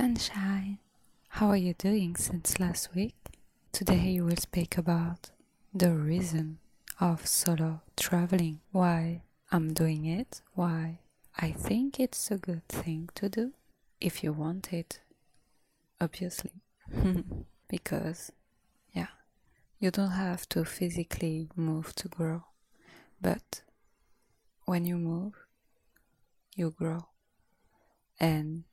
sunshine! How are you doing since last week? Today we will speak about the reason of solo traveling, why I'm doing it, why I think it's a good thing to do if you want it, obviously. because, yeah, you don't have to physically move to grow, but when you move, you grow. And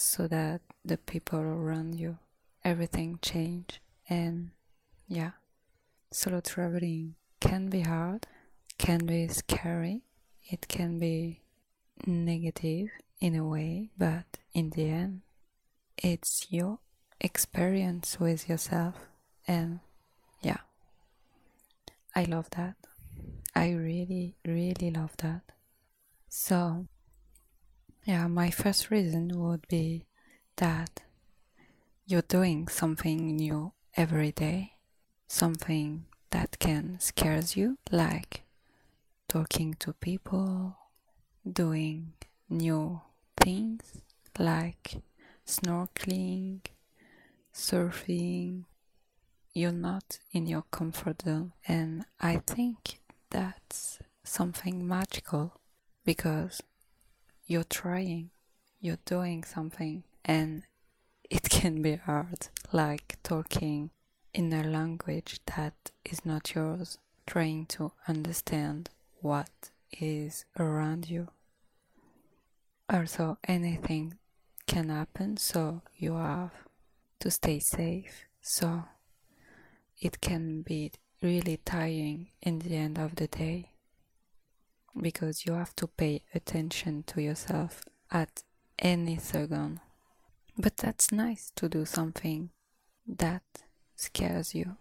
so that the people around you, everything change. And yeah, solo traveling can be hard, can be scary, it can be negative in a way, but in the end, it's your experience with yourself. And yeah, I love that. I really, really love that. So, yeah, my first reason would be that you're doing something new every day, something that can scares you, like talking to people, doing new things like snorkeling, surfing. You're not in your comfort zone, and I think that's something magical because you're trying, you're doing something, and it can be hard, like talking in a language that is not yours, trying to understand what is around you. Also, anything can happen, so you have to stay safe. So, it can be really tiring in the end of the day because you have to pay attention to yourself at any second. But that's nice to do something that scares you.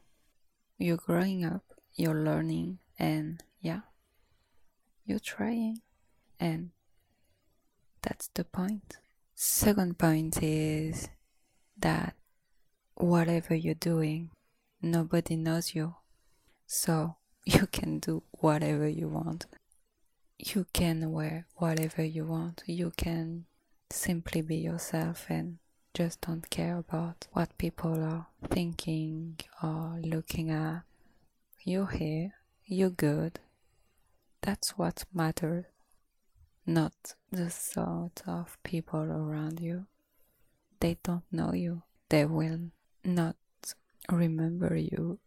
You're growing up, you're learning, and yeah, you're trying, and that's the point. Second point is that whatever you're doing, nobody knows you, so you can do whatever you want you can wear whatever you want. You can simply be yourself and just don't care about what people are thinking or looking at. You're here, you're good. That's what matters, not the sort of people around you. They don't know you, they will not remember you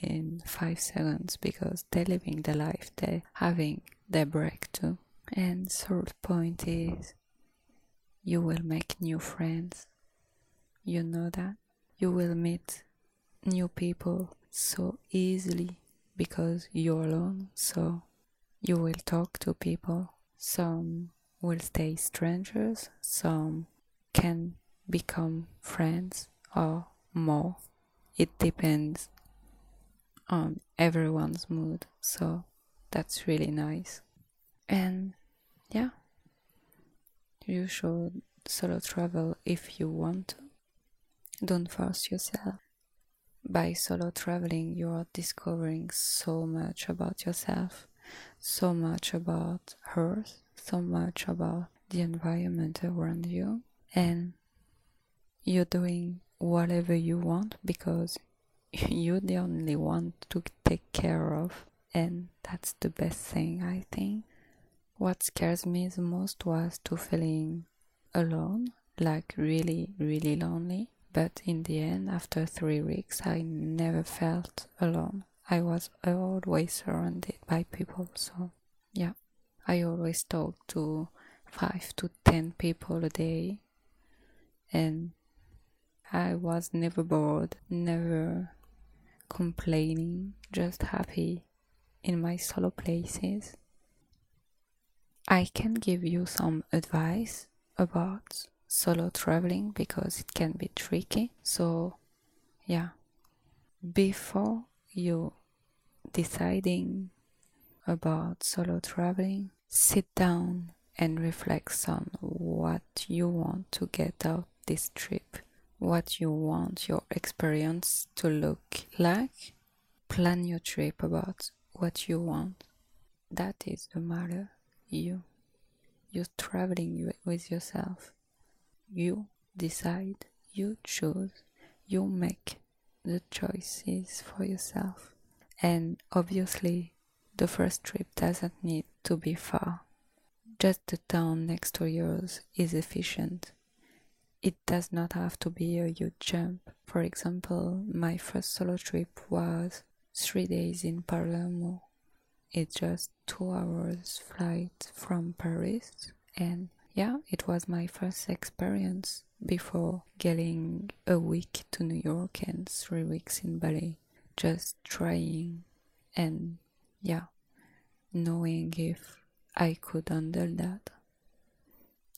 in five seconds because they're living the life they're having their break too. And third point is you will make new friends. You know that you will meet new people so easily because you're alone. So you will talk to people. Some will stay strangers, some can become friends or more. It depends on everyone's mood. So that's really nice. And yeah, you should solo travel if you want to. Don't force yourself. By solo traveling, you are discovering so much about yourself, so much about Earth, so much about the environment around you, and you're doing whatever you want because you're the only one to take care of and that's the best thing I think. What scares me the most was to feeling alone, like really, really lonely. But in the end, after three weeks, I never felt alone. I was always surrounded by people, so yeah. I always talk to five to ten people a day, and I was never bored, never complaining, just happy in my solo places. I can give you some advice about solo traveling because it can be tricky. So, yeah, before you deciding about solo traveling, sit down and reflect on what you want to get out this trip, what you want your experience to look like. Plan your trip about what you want. That is the matter. You. You're traveling with yourself. You decide, you choose, you make the choices for yourself. And obviously, the first trip doesn't need to be far. Just the town next to yours is efficient. It does not have to be a huge jump. For example, my first solo trip was three days in Palermo. It's just two hours flight from Paris and yeah, it was my first experience before getting a week to New York and three weeks in Bali. Just trying and yeah, knowing if I could handle that.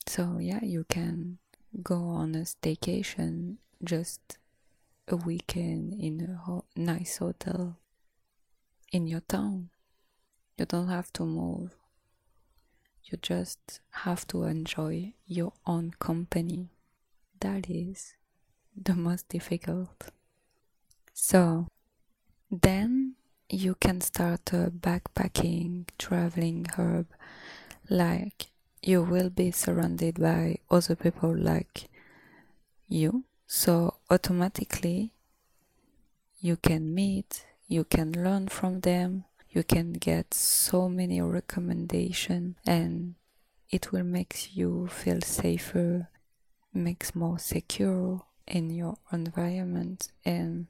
So yeah, you can go on a staycation just a weekend in a ho- nice hotel in your town. You don't have to move. You just have to enjoy your own company. That is the most difficult. So then you can start a backpacking traveling herb like you will be surrounded by other people like you so automatically you can meet you can learn from them. You can get so many recommendations and it will make you feel safer makes more secure in your environment. And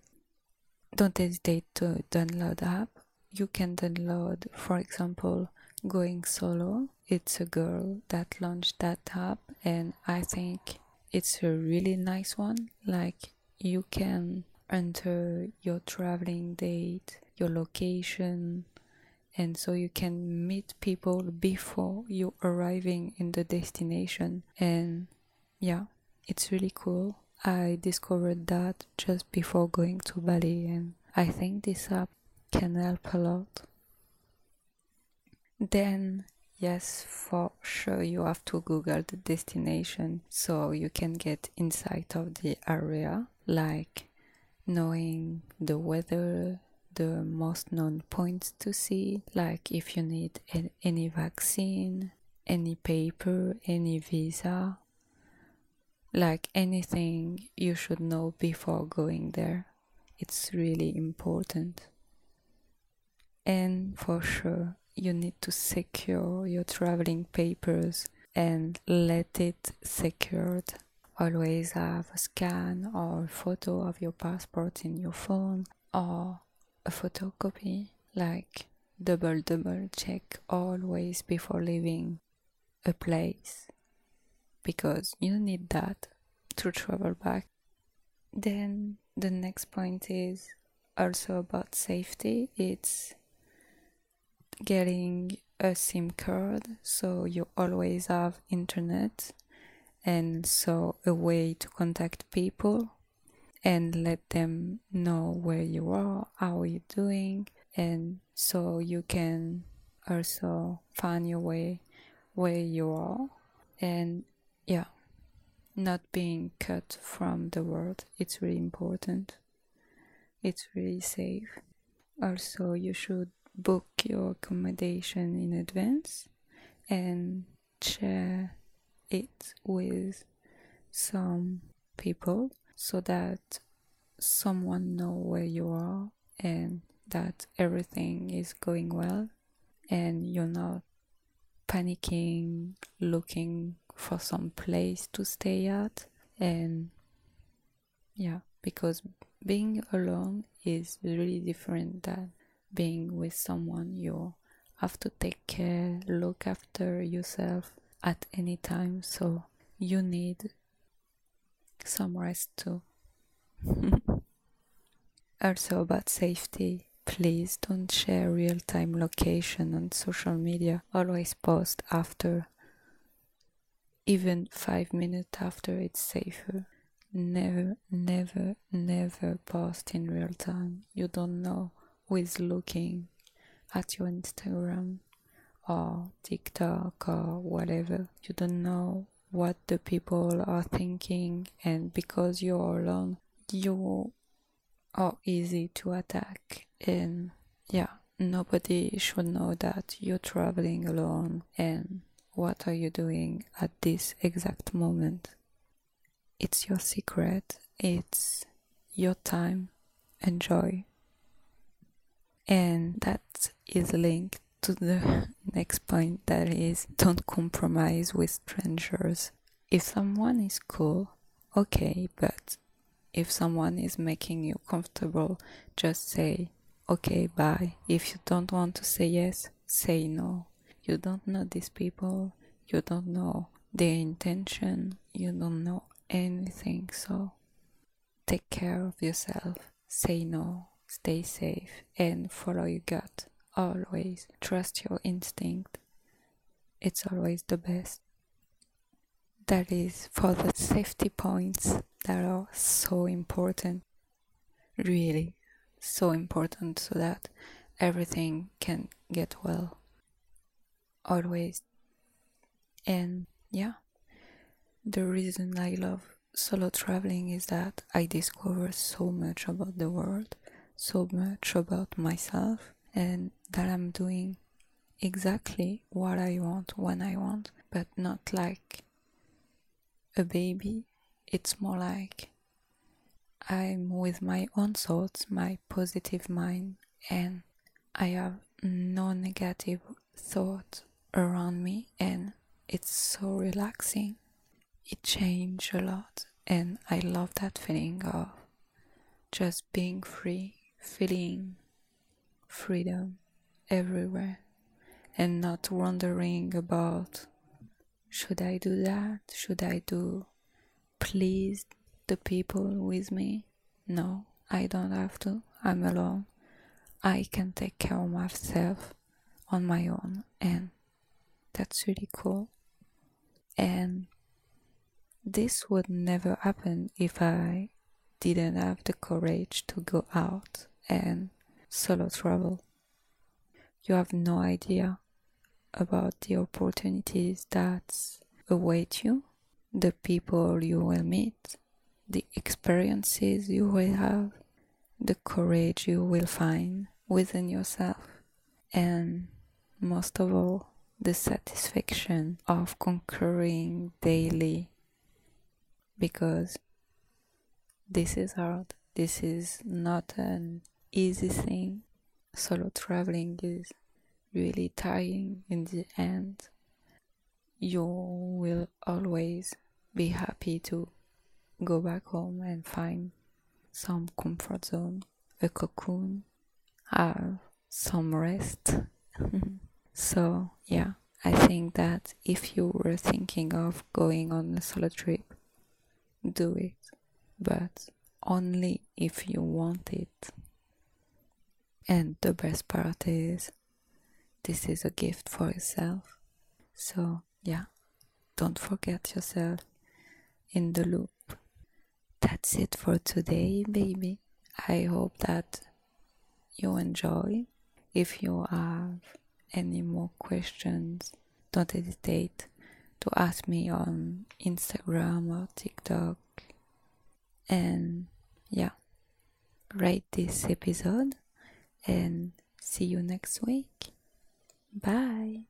don't hesitate to download app. You can download for example going solo. It's a girl that launched that app and i think it's a really nice one. Like you can enter your traveling date your location and so you can meet people before you arriving in the destination. And yeah it's really cool. I discovered that just before going to bali and i think this app can help a lot. Then yes for sure you have to google the destination so you can get insight of the area like knowing the weather the most known points to see, like if you need any vaccine, any paper, any visa, like anything you should know before going there. It's really important. And for sure, you need to secure your traveling papers and let it secured. Always have a scan or a photo of your passport in your phone or a photocopy, like double double check always before leaving a place because you need that to travel back. Then the next point is also about safety. It's getting a SIM card so you always have internet and so a way to contact people and let them know where you are, how you're doing, and so you can also find your way where you are. And yeah not being cut from the world it's really important. It's really safe. Also you should book your accommodation in advance and share it with some people so that someone know where you are and that everything is going well and you're not panicking looking for some place to stay at. And yeah because being alone is really different than being with someone. You have to take care look after yourself at any time so you need some rest too. also about safety, please don't share real time location on social media. Always post after, even five minutes after it's safer. Never, never, never post in real time. You don't know who is looking at your Instagram or TikTok or whatever. You don't know what the people are thinking and because you're alone you are easy to attack and yeah nobody should know that you're traveling alone and what are you doing at this exact moment it's your secret, it's your time. Enjoy. And that is linked to the next point that is don't compromise with strangers. If someone is cool, okay, but if someone is making you comfortable, just say, okay, bye. If you don't want to say yes, say no. You don't know these people, you don't know their intention, you don't know anything, so take care of yourself, say no, stay safe, and follow your gut. Always trust your instinct, it's always the best. That is for the safety points that are so important, really so important, so that everything can get well. Always. And yeah, the reason I love solo traveling is that I discover so much about the world, so much about myself, and that I'm doing exactly what I want when I want, but not like a baby. It's more like I'm with my own thoughts, my positive mind, and I have no negative thoughts around me, and it's so relaxing. It changed a lot, and I love that feeling of just being free, feeling freedom everywhere, and not wondering about should I do that? Should I do please the people with me? No, I don't have to. I'm alone. I can take care of myself on my own, and that's really cool. And this would never happen if I didn't have the courage to go out and solo travel. You have no idea about the opportunities that await you, the people you will meet, the experiences you will have, the courage you will find within yourself, and most of all, the satisfaction of conquering daily because this is hard. This is not an easy thing. Solo traveling is really tiring in the end. You will always be happy to go back home and find some comfort zone, a cocoon, have some rest. so, yeah, I think that if you were thinking of going on a solo trip, do it, but only if you want it. And the best part is, this is a gift for yourself. So, yeah, don't forget yourself in the loop that's it for today, baby. I hope that you enjoy. If you have any more questions, don't hesitate to ask me on Instagram or TikTok. And yeah, rate this episode and see you next week. Bye.